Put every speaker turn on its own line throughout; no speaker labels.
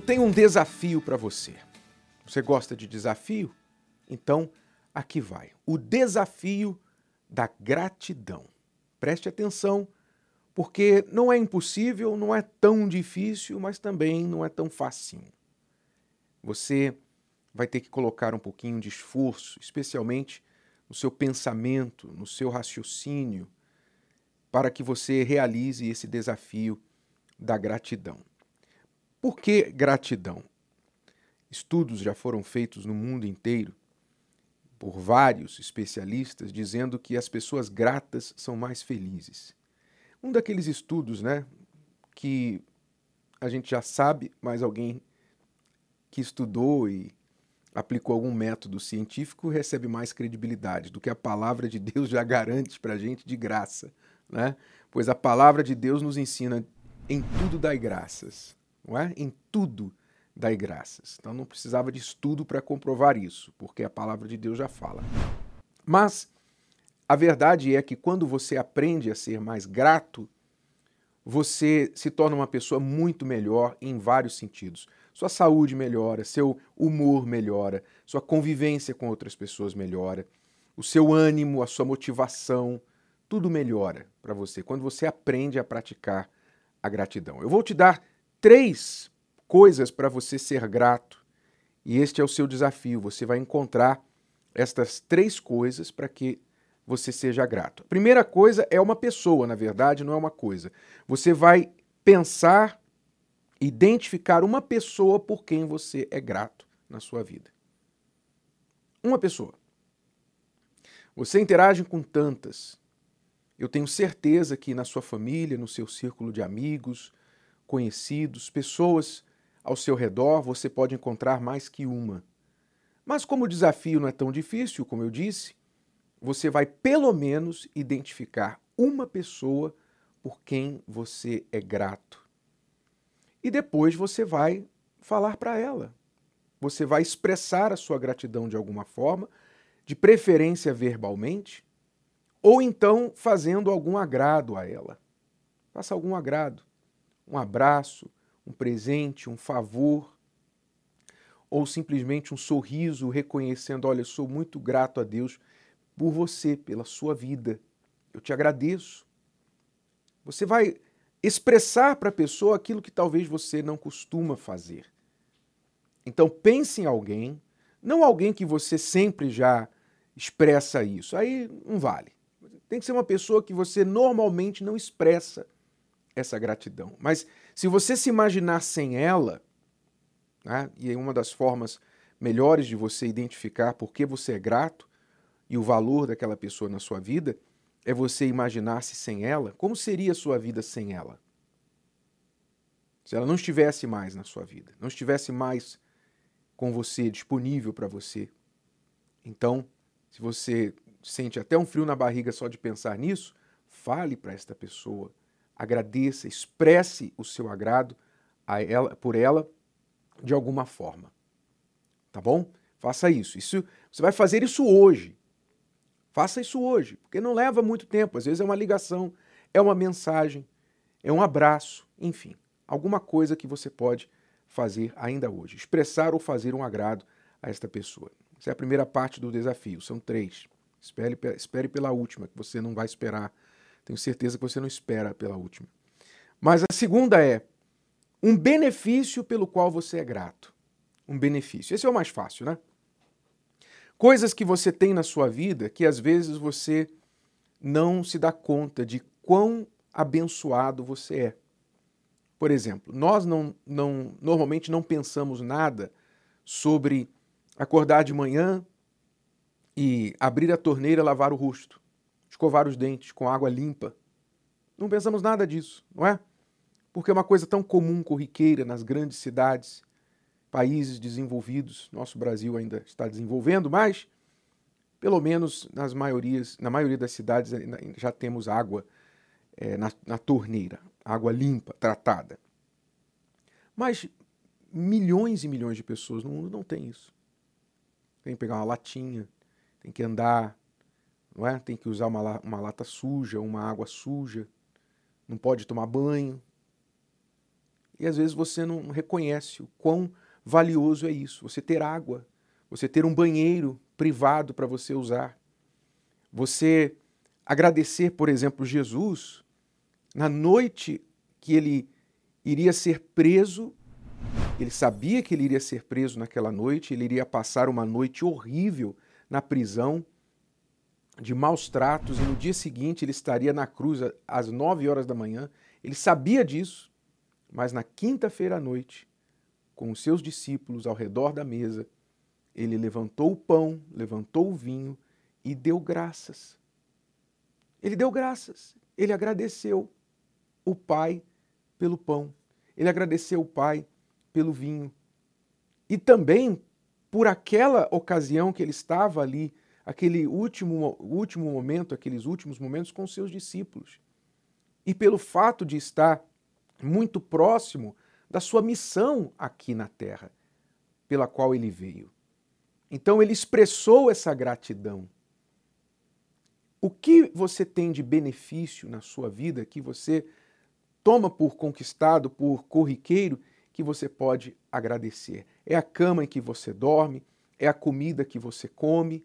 Eu tenho um desafio para você. Você gosta de desafio? Então, aqui vai. O desafio da gratidão. Preste atenção, porque não é impossível, não é tão difícil, mas também não é tão facinho. Você vai ter que colocar um pouquinho de esforço, especialmente no seu pensamento, no seu raciocínio, para que você realize esse desafio da gratidão. Por que gratidão? Estudos já foram feitos no mundo inteiro por vários especialistas dizendo que as pessoas gratas são mais felizes. Um daqueles estudos, né, que a gente já sabe, mas alguém que estudou e aplicou algum método científico recebe mais credibilidade do que a palavra de Deus já garante para a gente de graça, né? Pois a palavra de Deus nos ensina em tudo dai graças não é? Em tudo dai graças. Então não precisava de estudo para comprovar isso, porque a palavra de Deus já fala. Mas a verdade é que quando você aprende a ser mais grato, você se torna uma pessoa muito melhor em vários sentidos. Sua saúde melhora, seu humor melhora, sua convivência com outras pessoas melhora, o seu ânimo, a sua motivação, tudo melhora para você quando você aprende a praticar a gratidão. Eu vou te dar três coisas para você ser grato. E este é o seu desafio. Você vai encontrar estas três coisas para que você seja grato. A primeira coisa é uma pessoa, na verdade, não é uma coisa. Você vai pensar, identificar uma pessoa por quem você é grato na sua vida. Uma pessoa. Você interage com tantas. Eu tenho certeza que na sua família, no seu círculo de amigos, conhecidos, pessoas ao seu redor, você pode encontrar mais que uma. Mas como o desafio não é tão difícil, como eu disse, você vai pelo menos identificar uma pessoa por quem você é grato. E depois você vai falar para ela. Você vai expressar a sua gratidão de alguma forma, de preferência verbalmente, ou então fazendo algum agrado a ela. Faça algum agrado um abraço, um presente, um favor, ou simplesmente um sorriso reconhecendo: olha, sou muito grato a Deus por você, pela sua vida. Eu te agradeço. Você vai expressar para a pessoa aquilo que talvez você não costuma fazer. Então pense em alguém, não alguém que você sempre já expressa isso. Aí não vale. Tem que ser uma pessoa que você normalmente não expressa essa gratidão. Mas se você se imaginar sem ela, né, e é uma das formas melhores de você identificar por que você é grato e o valor daquela pessoa na sua vida, é você imaginar-se sem ela, como seria a sua vida sem ela? Se ela não estivesse mais na sua vida, não estivesse mais com você, disponível para você. Então, se você sente até um frio na barriga só de pensar nisso, fale para esta pessoa agradeça, expresse o seu agrado a ela, por ela de alguma forma. Tá bom? Faça isso. isso. Você vai fazer isso hoje. Faça isso hoje, porque não leva muito tempo. Às vezes é uma ligação, é uma mensagem, é um abraço, enfim, alguma coisa que você pode fazer ainda hoje. Expressar ou fazer um agrado a esta pessoa. Essa é a primeira parte do desafio. São três. Espere, espere pela última, que você não vai esperar tenho certeza que você não espera pela última. Mas a segunda é um benefício pelo qual você é grato. Um benefício. Esse é o mais fácil, né? Coisas que você tem na sua vida que às vezes você não se dá conta de quão abençoado você é. Por exemplo, nós não, não normalmente não pensamos nada sobre acordar de manhã e abrir a torneira, lavar o rosto escovar os dentes com água limpa. Não pensamos nada disso, não é? Porque é uma coisa tão comum, corriqueira nas grandes cidades, países desenvolvidos. Nosso Brasil ainda está desenvolvendo, mas pelo menos nas maiorias, na maioria das cidades já temos água é, na, na torneira, água limpa, tratada. Mas milhões e milhões de pessoas no mundo não têm isso. Tem que pegar uma latinha, tem que andar não é? Tem que usar uma, uma lata suja, uma água suja, não pode tomar banho. E às vezes você não reconhece o quão valioso é isso. Você ter água, você ter um banheiro privado para você usar. Você agradecer, por exemplo, Jesus na noite que ele iria ser preso, ele sabia que ele iria ser preso naquela noite, ele iria passar uma noite horrível na prisão, de maus tratos, e no dia seguinte ele estaria na cruz às nove horas da manhã. Ele sabia disso, mas na quinta-feira à noite, com os seus discípulos ao redor da mesa, ele levantou o pão, levantou o vinho e deu graças. Ele deu graças, ele agradeceu o Pai pelo pão, ele agradeceu o Pai pelo vinho. E também por aquela ocasião que ele estava ali, aquele último, último momento, aqueles últimos momentos com seus discípulos. E pelo fato de estar muito próximo da sua missão aqui na terra, pela qual ele veio. Então ele expressou essa gratidão. O que você tem de benefício na sua vida que você toma por conquistado, por corriqueiro, que você pode agradecer? É a cama em que você dorme, é a comida que você come,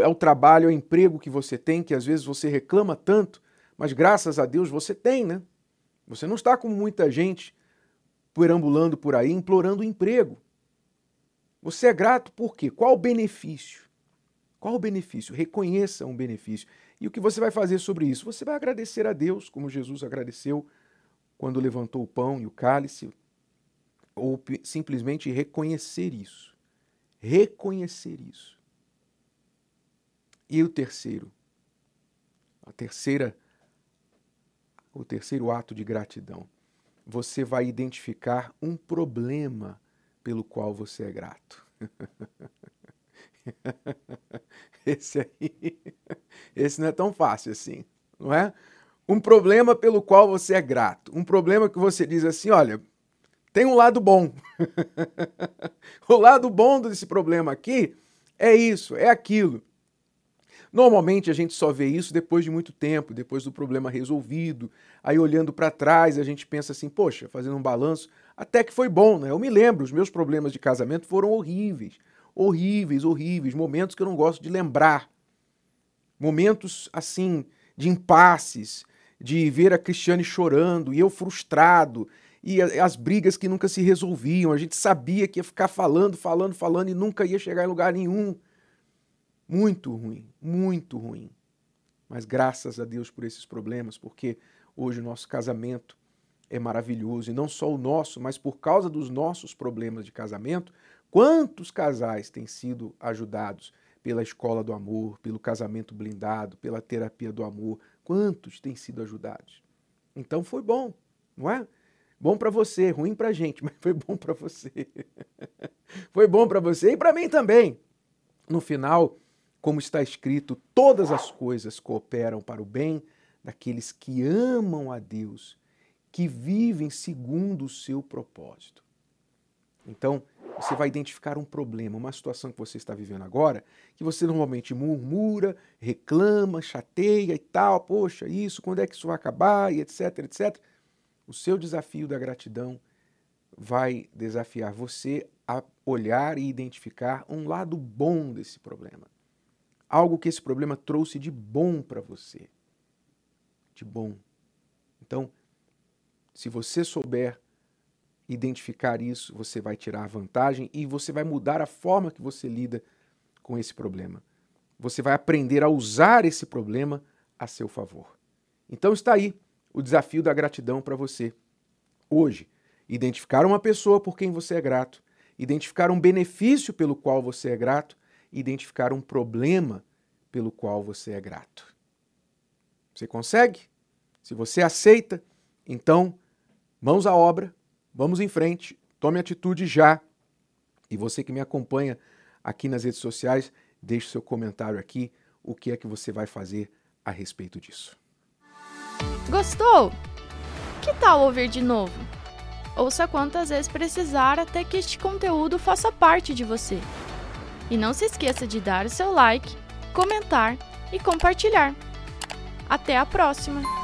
é o trabalho, é o emprego que você tem, que às vezes você reclama tanto, mas graças a Deus você tem, né? Você não está como muita gente perambulando por aí implorando emprego. Você é grato por quê? Qual o benefício? Qual o benefício? Reconheça um benefício. E o que você vai fazer sobre isso? Você vai agradecer a Deus, como Jesus agradeceu quando levantou o pão e o cálice, ou simplesmente reconhecer isso. Reconhecer isso. E o terceiro? A terceira o terceiro ato de gratidão. Você vai identificar um problema pelo qual você é grato. esse aí, esse não é tão fácil assim, não é? Um problema pelo qual você é grato. Um problema que você diz assim: olha, tem um lado bom. o lado bom desse problema aqui é isso, é aquilo. Normalmente a gente só vê isso depois de muito tempo, depois do problema resolvido. Aí olhando para trás, a gente pensa assim, poxa, fazendo um balanço, até que foi bom, né? Eu me lembro, os meus problemas de casamento foram horríveis, horríveis, horríveis, momentos que eu não gosto de lembrar. Momentos assim de impasses, de ver a Cristiane chorando e eu frustrado, e as brigas que nunca se resolviam. A gente sabia que ia ficar falando, falando, falando e nunca ia chegar em lugar nenhum. Muito ruim, muito ruim. Mas graças a Deus por esses problemas, porque hoje o nosso casamento é maravilhoso. E não só o nosso, mas por causa dos nossos problemas de casamento, quantos casais têm sido ajudados pela escola do amor, pelo casamento blindado, pela terapia do amor? Quantos têm sido ajudados? Então foi bom, não é? Bom para você, ruim para gente, mas foi bom para você. foi bom para você e para mim também. No final, como está escrito, todas as coisas cooperam para o bem daqueles que amam a Deus, que vivem segundo o seu propósito. Então, você vai identificar um problema, uma situação que você está vivendo agora, que você normalmente murmura, reclama, chateia e tal, poxa, isso, quando é que isso vai acabar, e etc, etc. O seu desafio da gratidão vai desafiar você a olhar e identificar um lado bom desse problema algo que esse problema trouxe de bom para você. De bom. Então, se você souber identificar isso, você vai tirar vantagem e você vai mudar a forma que você lida com esse problema. Você vai aprender a usar esse problema a seu favor. Então está aí o desafio da gratidão para você. Hoje, identificar uma pessoa por quem você é grato, identificar um benefício pelo qual você é grato identificar um problema pelo qual você é grato. Você consegue? Se você aceita, então, mãos à obra, vamos em frente, tome atitude já. E você que me acompanha aqui nas redes sociais, deixe seu comentário aqui, o que é que você vai fazer a respeito disso.
Gostou? Que tal ouvir de novo? Ouça quantas vezes precisar até que este conteúdo faça parte de você. E não se esqueça de dar o seu like, comentar e compartilhar. Até a próxima!